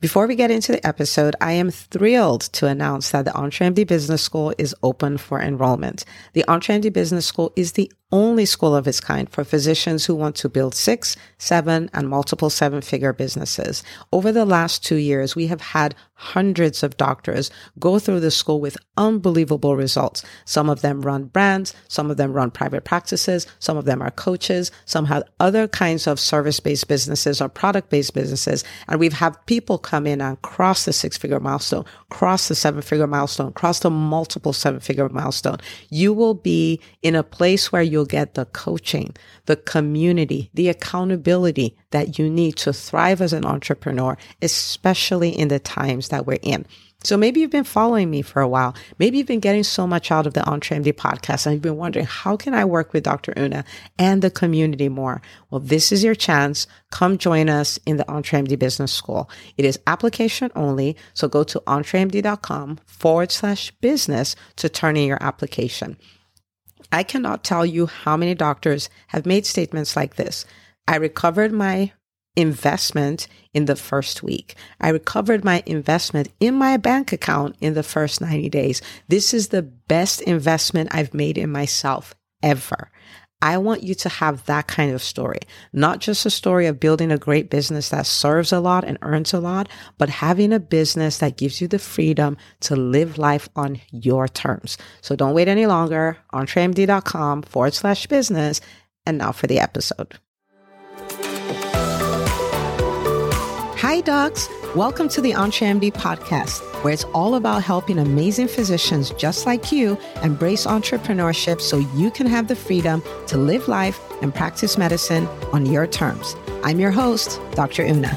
Before we get into the episode, I am thrilled to announce that the EntreMD Business School is open for enrollment. The EntreMD Business School is the only school of its kind for physicians who want to build six, seven, and multiple seven figure businesses. Over the last two years, we have had hundreds of doctors go through the school with unbelievable results. Some of them run brands, some of them run private practices, some of them are coaches, some have other kinds of service based businesses or product based businesses. And we've had people come in and cross the six figure milestone, cross the seven figure milestone, cross the multiple seven figure milestone. You will be in a place where you'll get the coaching, the community, the accountability that you need to thrive as an entrepreneur, especially in the times that we're in. So maybe you've been following me for a while. Maybe you've been getting so much out of the EntreMD podcast and you've been wondering, how can I work with Dr. Una and the community more? Well, this is your chance. Come join us in the EntreMD Business School. It is application only. So go to entremd.com forward slash business to turn in your application. I cannot tell you how many doctors have made statements like this. I recovered my investment in the first week. I recovered my investment in my bank account in the first 90 days. This is the best investment I've made in myself ever. I want you to have that kind of story, not just a story of building a great business that serves a lot and earns a lot, but having a business that gives you the freedom to live life on your terms. So don't wait any longer. EntreMD.com forward slash business. And now for the episode. Hi, docs. Welcome to the EntreMD podcast, where it's all about helping amazing physicians just like you embrace entrepreneurship so you can have the freedom to live life and practice medicine on your terms. I'm your host, Dr. Una.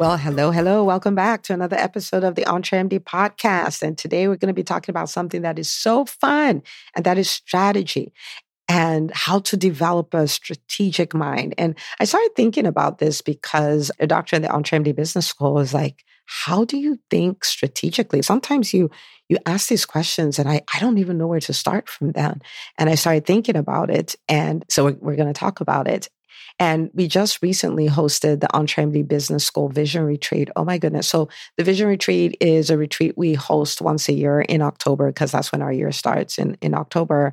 Well, hello, hello. Welcome back to another episode of the EntreMD podcast. And today we're going to be talking about something that is so fun, and that is strategy and how to develop a strategic mind. And I started thinking about this because a doctor in the EntreMD Business School was like, how do you think strategically? Sometimes you you ask these questions and I, I don't even know where to start from then. And I started thinking about it. And so we're, we're going to talk about it. And we just recently hosted the EntreMD Business School Vision Retreat. Oh my goodness. So the Vision Retreat is a retreat we host once a year in October because that's when our year starts in, in October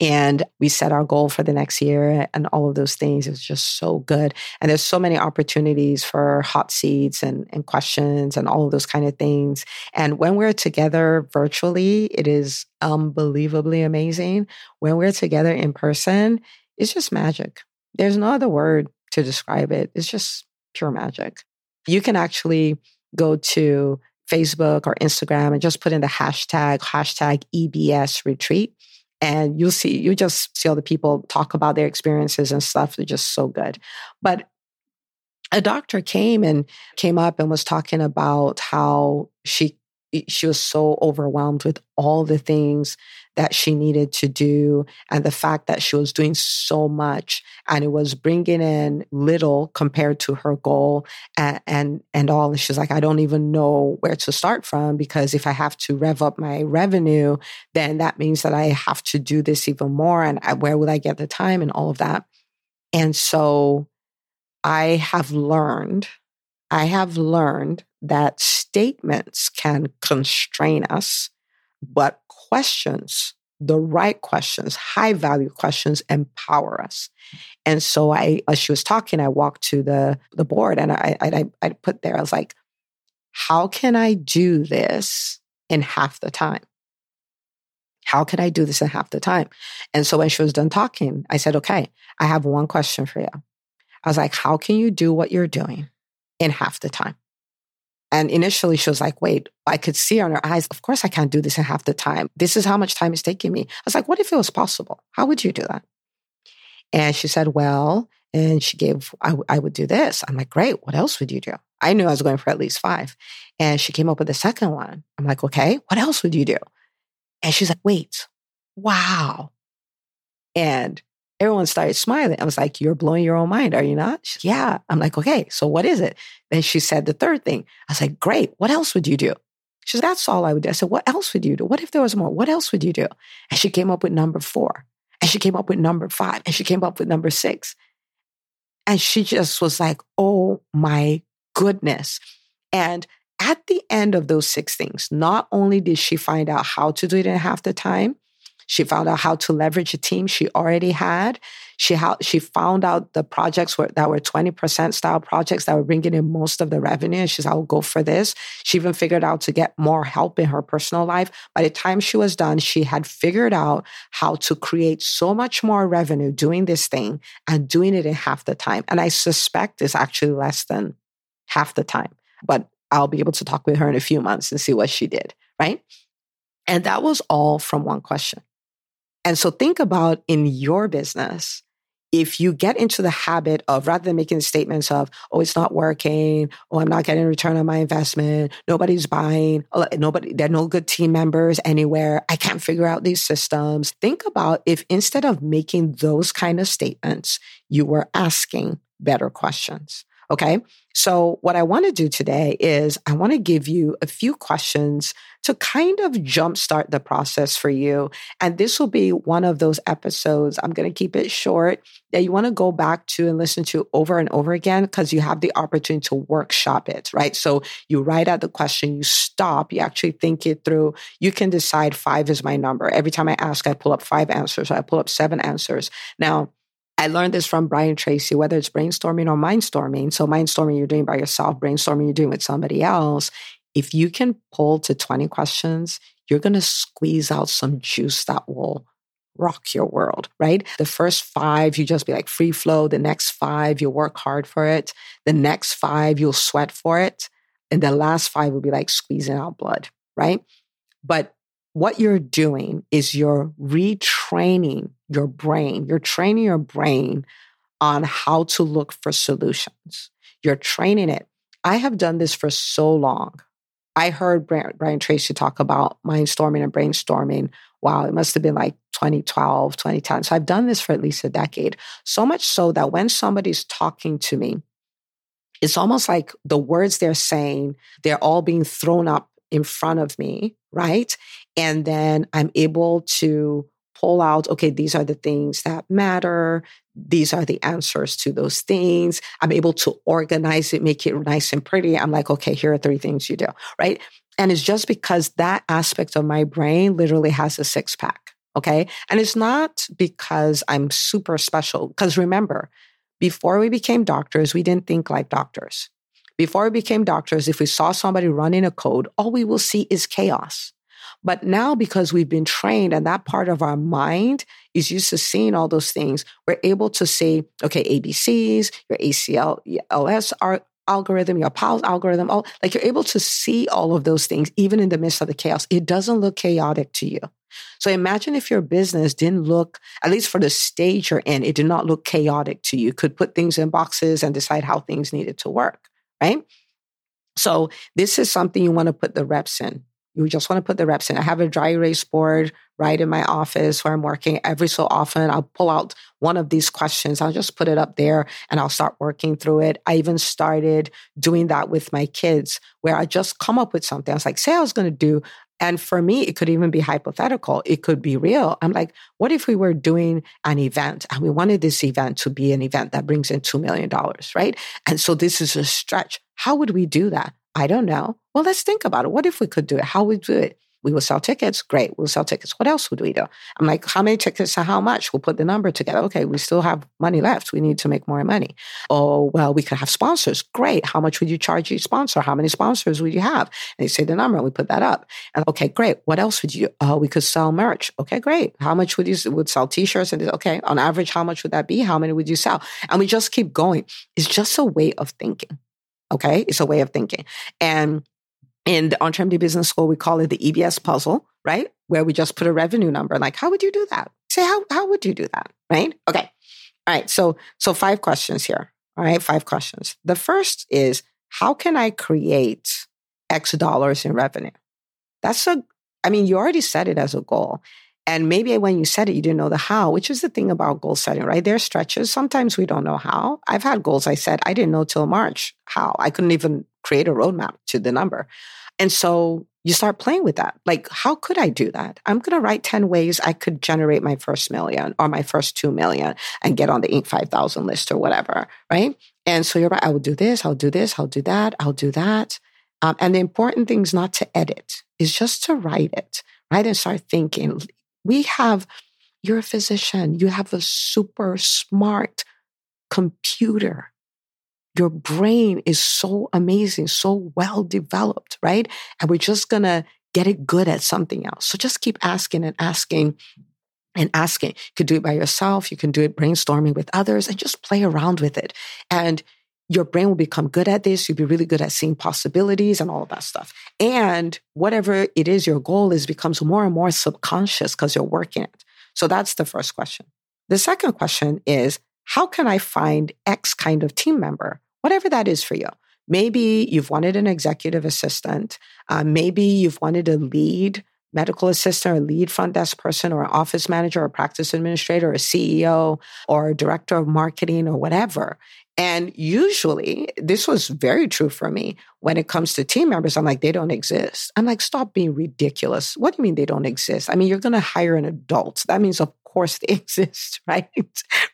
and we set our goal for the next year and all of those things. It was just so good. And there's so many opportunities for hot seats and, and questions and all of those kind of things. And when we're together virtually, it is unbelievably amazing. When we're together in person, it's just magic. There's no other word to describe it. It's just pure magic. You can actually go to Facebook or Instagram and just put in the hashtag, hashtag EBS retreat and you'll see you just see the people talk about their experiences and stuff they're just so good. But a doctor came and came up and was talking about how she she was so overwhelmed with all the things that she needed to do and the fact that she was doing so much and it was bringing in little compared to her goal and and, and all. And she's like i don't even know where to start from because if i have to rev up my revenue then that means that i have to do this even more and I, where would i get the time? and all of that. And so i have learned i have learned that statements can constrain us, but questions, the right questions, high value questions, empower us. And so I, as she was talking, I walked to the the board and I I, I put there, I was like, how can I do this in half the time? How can I do this in half the time? And so when she was done talking, I said, okay, I have one question for you. I was like, how can you do what you're doing in half the time? And initially she was like, wait, I could see on her eyes, of course I can't do this in half the time. This is how much time it's taking me. I was like, what if it was possible? How would you do that? And she said, well, and she gave, I, I would do this. I'm like, great. What else would you do? I knew I was going for at least five. And she came up with the second one. I'm like, okay, what else would you do? And she's like, wait, wow. And everyone started smiling. I was like, You're blowing your own mind, are you not? Yeah. I'm like, Okay, so what is it? Then she said the third thing. I was like, Great. What else would you do? She said, That's all I would do. I said, What else would you do? What if there was more? What else would you do? And she came up with number four. And she came up with number five. And she came up with number six. And she just was like, oh my goodness. And at the end of those six things, not only did she find out how to do it in half the time, she found out how to leverage a team she already had. She she found out the projects were, that were 20% style projects that were bringing in most of the revenue. And she's, I'll go for this. She even figured out to get more help in her personal life. By the time she was done, she had figured out how to create so much more revenue doing this thing and doing it in half the time. And I suspect it's actually less than half the time. But I'll be able to talk with her in a few months and see what she did, right? And that was all from one question. And so think about in your business, if you get into the habit of rather than making statements of, oh, it's not working, oh, I'm not getting a return on my investment, nobody's buying, oh, nobody, there are no good team members anywhere, I can't figure out these systems. Think about if instead of making those kind of statements, you were asking better questions. Okay. So, what I want to do today is I want to give you a few questions to kind of jumpstart the process for you. And this will be one of those episodes. I'm going to keep it short that you want to go back to and listen to over and over again because you have the opportunity to workshop it, right? So, you write out the question, you stop, you actually think it through. You can decide five is my number. Every time I ask, I pull up five answers, I pull up seven answers. Now, I learned this from Brian Tracy, whether it's brainstorming or mindstorming. So, mindstorming you're doing by yourself, brainstorming you're doing with somebody else. If you can pull to 20 questions, you're going to squeeze out some juice that will rock your world, right? The first five, you just be like free flow. The next five, you'll work hard for it. The next five, you'll sweat for it. And the last five will be like squeezing out blood, right? But what you're doing is you're retraining your brain. You're training your brain on how to look for solutions. You're training it. I have done this for so long. I heard Brian Tracy talk about mindstorming and brainstorming. Wow, it must have been like 2012, 2010. So I've done this for at least a decade. So much so that when somebody's talking to me, it's almost like the words they're saying, they're all being thrown up in front of me, right? And then I'm able to pull out, okay, these are the things that matter. These are the answers to those things. I'm able to organize it, make it nice and pretty. I'm like, okay, here are three things you do, right? And it's just because that aspect of my brain literally has a six pack. Okay. And it's not because I'm super special. Because remember, before we became doctors, we didn't think like doctors. Before we became doctors, if we saw somebody running a code, all we will see is chaos. But now, because we've been trained and that part of our mind is used to seeing all those things, we're able to say, okay, ABCs, your ACLS are algorithm, your PALS algorithm, all like you're able to see all of those things even in the midst of the chaos. It doesn't look chaotic to you. So imagine if your business didn't look, at least for the stage you're in, it did not look chaotic to you. you could put things in boxes and decide how things needed to work right? So this is something you want to put the reps in. You just want to put the reps in. I have a dry erase board right in my office where I'm working every so often. I'll pull out one of these questions. I'll just put it up there and I'll start working through it. I even started doing that with my kids where I just come up with something. I was like, say I was going to do and for me, it could even be hypothetical. It could be real. I'm like, what if we were doing an event and we wanted this event to be an event that brings in $2 million, right? And so this is a stretch. How would we do that? I don't know. Well, let's think about it. What if we could do it? How would we do it? We will sell tickets. Great. We'll sell tickets. What else would we do? I'm like, how many tickets how much? We'll put the number together. Okay, we still have money left. We need to make more money. Oh, well, we could have sponsors. Great. How much would you charge each sponsor? How many sponsors would you have? And they say the number. and We put that up. And okay, great. What else would you? Oh, we could sell merch. Okay, great. How much would you would sell t-shirts? And okay, on average, how much would that be? How many would you sell? And we just keep going. It's just a way of thinking. Okay, it's a way of thinking. And in the EntreMD Business School, we call it the EBS puzzle, right? Where we just put a revenue number. Like, how would you do that? Say, how, how would you do that? Right? Okay. All right. So, so five questions here. All right. Five questions. The first is, how can I create X dollars in revenue? That's a, I mean, you already set it as a goal. And maybe when you said it, you didn't know the how, which is the thing about goal setting, right? There are stretches. Sometimes we don't know how. I've had goals I said I didn't know till March how. I couldn't even create a roadmap to the number. And so you start playing with that. Like, how could I do that? I'm going to write 10 ways I could generate my first million or my first 2 million and get on the Inc. 5000 list or whatever. Right. And so you're right. I will do this. I'll do this. I'll do that. I'll do that. Um, and the important thing is not to edit, is just to write it, right? And start thinking. We have, you're a physician, you have a super smart computer your brain is so amazing, so well developed, right? And we're just going to get it good at something else. So just keep asking and asking and asking. You could do it by yourself. You can do it brainstorming with others and just play around with it. And your brain will become good at this. You'll be really good at seeing possibilities and all of that stuff. And whatever it is your goal is becomes more and more subconscious because you're working it. So that's the first question. The second question is how can I find X kind of team member? Whatever that is for you. Maybe you've wanted an executive assistant. Uh, maybe you've wanted a lead medical assistant or a lead front desk person or an office manager or practice administrator or a CEO or director of marketing or whatever. And usually, this was very true for me when it comes to team members. I'm like, they don't exist. I'm like, stop being ridiculous. What do you mean they don't exist? I mean, you're going to hire an adult. That means, of course, they exist, right?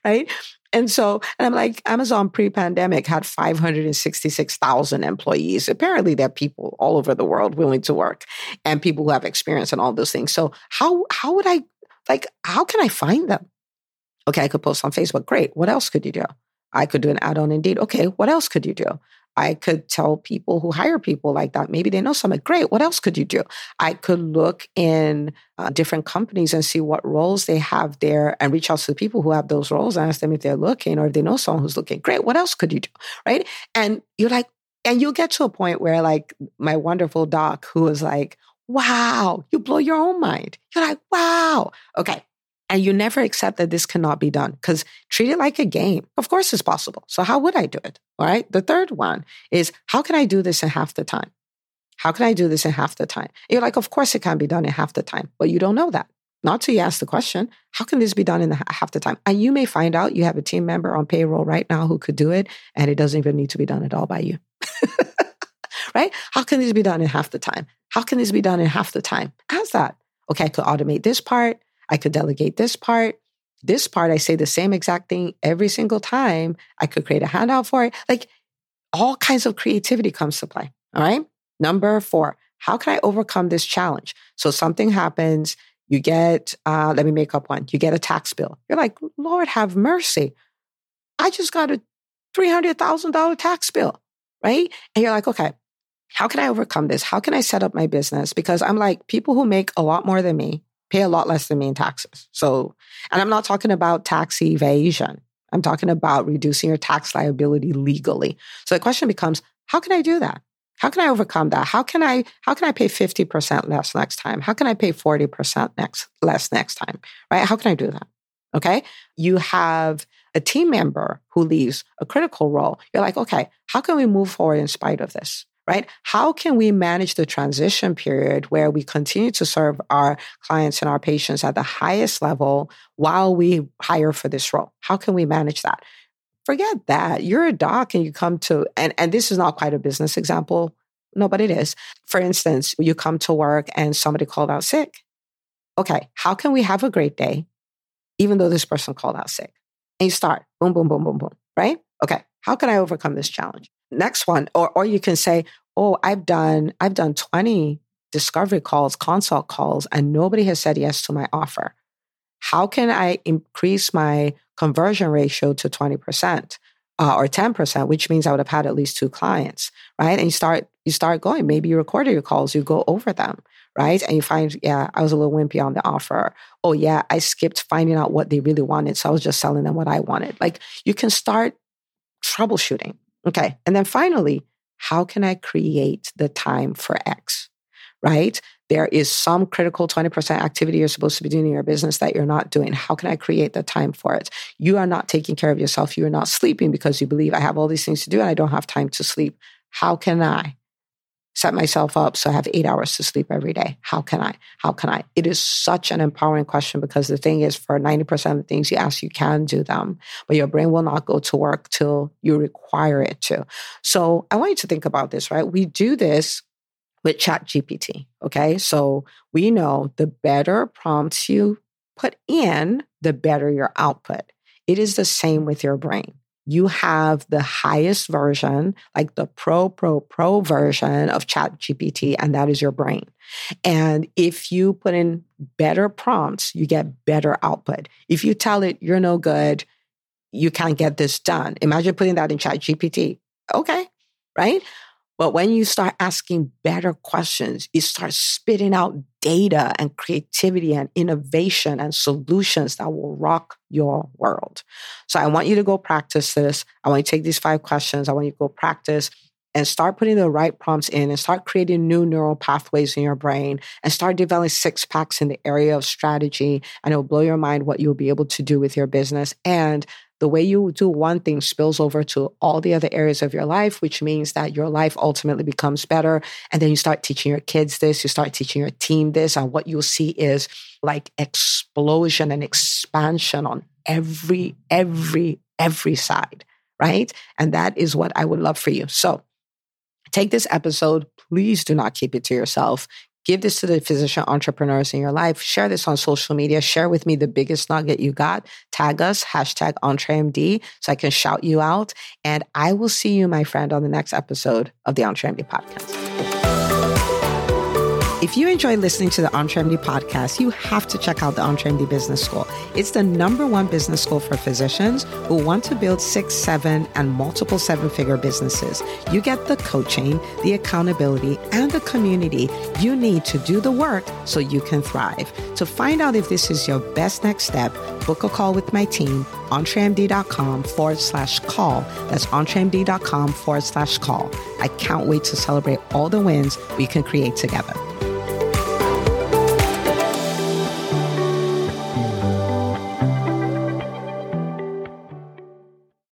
right? And so, and I'm like, Amazon pre pandemic had 566,000 employees. Apparently, there are people all over the world willing to work and people who have experience and all those things. So, how, how would I, like, how can I find them? Okay, I could post on Facebook. Great. What else could you do? I could do an ad on Indeed. Okay, what else could you do? I could tell people who hire people like that. Maybe they know something. Great. What else could you do? I could look in uh, different companies and see what roles they have there and reach out to the people who have those roles and ask them if they're looking or if they know someone who's looking. Great. What else could you do? Right. And you're like, and you'll get to a point where, like, my wonderful doc who was like, wow, you blow your own mind. You're like, wow. Okay. And you never accept that this cannot be done because treat it like a game. Of course, it's possible. So, how would I do it? All right. The third one is how can I do this in half the time? How can I do this in half the time? you're like, of course, it can be done in half the time, but you don't know that. Not till you ask the question, how can this be done in half the time? And you may find out you have a team member on payroll right now who could do it, and it doesn't even need to be done at all by you. right? How can this be done in half the time? How can this be done in half the time? Ask that. Okay, I could automate this part. I could delegate this part. This part, I say the same exact thing every single time. I could create a handout for it. Like all kinds of creativity comes to play. All right. Number four, how can I overcome this challenge? So something happens, you get, uh, let me make up one, you get a tax bill. You're like, Lord have mercy. I just got a $300,000 tax bill, right? And you're like, okay, how can I overcome this? How can I set up my business? Because I'm like, people who make a lot more than me, pay a lot less than me in taxes. So, and I'm not talking about tax evasion. I'm talking about reducing your tax liability legally. So the question becomes, how can I do that? How can I overcome that? How can I how can I pay 50% less next time? How can I pay 40% next less next time? Right? How can I do that? Okay? You have a team member who leaves a critical role. You're like, okay, how can we move forward in spite of this? Right? How can we manage the transition period where we continue to serve our clients and our patients at the highest level while we hire for this role? How can we manage that? Forget that. You're a doc and you come to, and, and this is not quite a business example. No, but it is. For instance, you come to work and somebody called out sick. Okay, how can we have a great day even though this person called out sick? And you start boom, boom, boom, boom, boom, right? Okay, how can I overcome this challenge? Next one or or you can say oh i've done i've done 20 discovery calls consult calls and nobody has said yes to my offer. How can i increase my conversion ratio to 20% uh, or 10% which means i would have had at least two clients right? And you start you start going. Maybe you recorded your calls you go over them right? And you find yeah i was a little wimpy on the offer. Oh yeah i skipped finding out what they really wanted so i was just selling them what i wanted. Like you can start troubleshooting Okay. And then finally, how can I create the time for X? Right? There is some critical 20% activity you're supposed to be doing in your business that you're not doing. How can I create the time for it? You are not taking care of yourself. You are not sleeping because you believe I have all these things to do and I don't have time to sleep. How can I set myself up so I have eight hours to sleep every day? How can I? How can I? It is such an empowering question because the thing is, for 90% of the things you ask, you can do them, but your brain will not go to work till you require it to. So I want you to think about this, right? We do this with Chat GPT. Okay. So we know the better prompts you put in, the better your output. It is the same with your brain. You have the highest version, like the pro, pro, pro version of ChatGPT, and that is your brain. And if you put in better prompts, you get better output. If you tell it you're no good, you can't get this done. Imagine putting that in ChatGPT. Okay, right? But when you start asking better questions, you start spitting out data and creativity and innovation and solutions that will rock your world. So I want you to go practice this. I want you to take these five questions. I want you to go practice and start putting the right prompts in and start creating new neural pathways in your brain and start developing six packs in the area of strategy. And it will blow your mind what you'll be able to do with your business. And the way you do one thing spills over to all the other areas of your life, which means that your life ultimately becomes better. And then you start teaching your kids this, you start teaching your team this, and what you'll see is like explosion and expansion on every, every, every side, right? And that is what I would love for you. So take this episode. Please do not keep it to yourself. Give this to the physician entrepreneurs in your life. Share this on social media. Share with me the biggest nugget you got. Tag us, hashtag EntreMD, so I can shout you out. And I will see you, my friend, on the next episode of the EntreMD podcast. If you enjoy listening to the EntreMD podcast, you have to check out the EntreMD Business School. It's the number one business school for physicians who want to build six, seven, and multiple seven figure businesses. You get the coaching, the accountability, and the community you need to do the work so you can thrive. To find out if this is your best next step, book a call with my team, entremd.com forward slash call. That's entremd.com forward slash call. I can't wait to celebrate all the wins we can create together.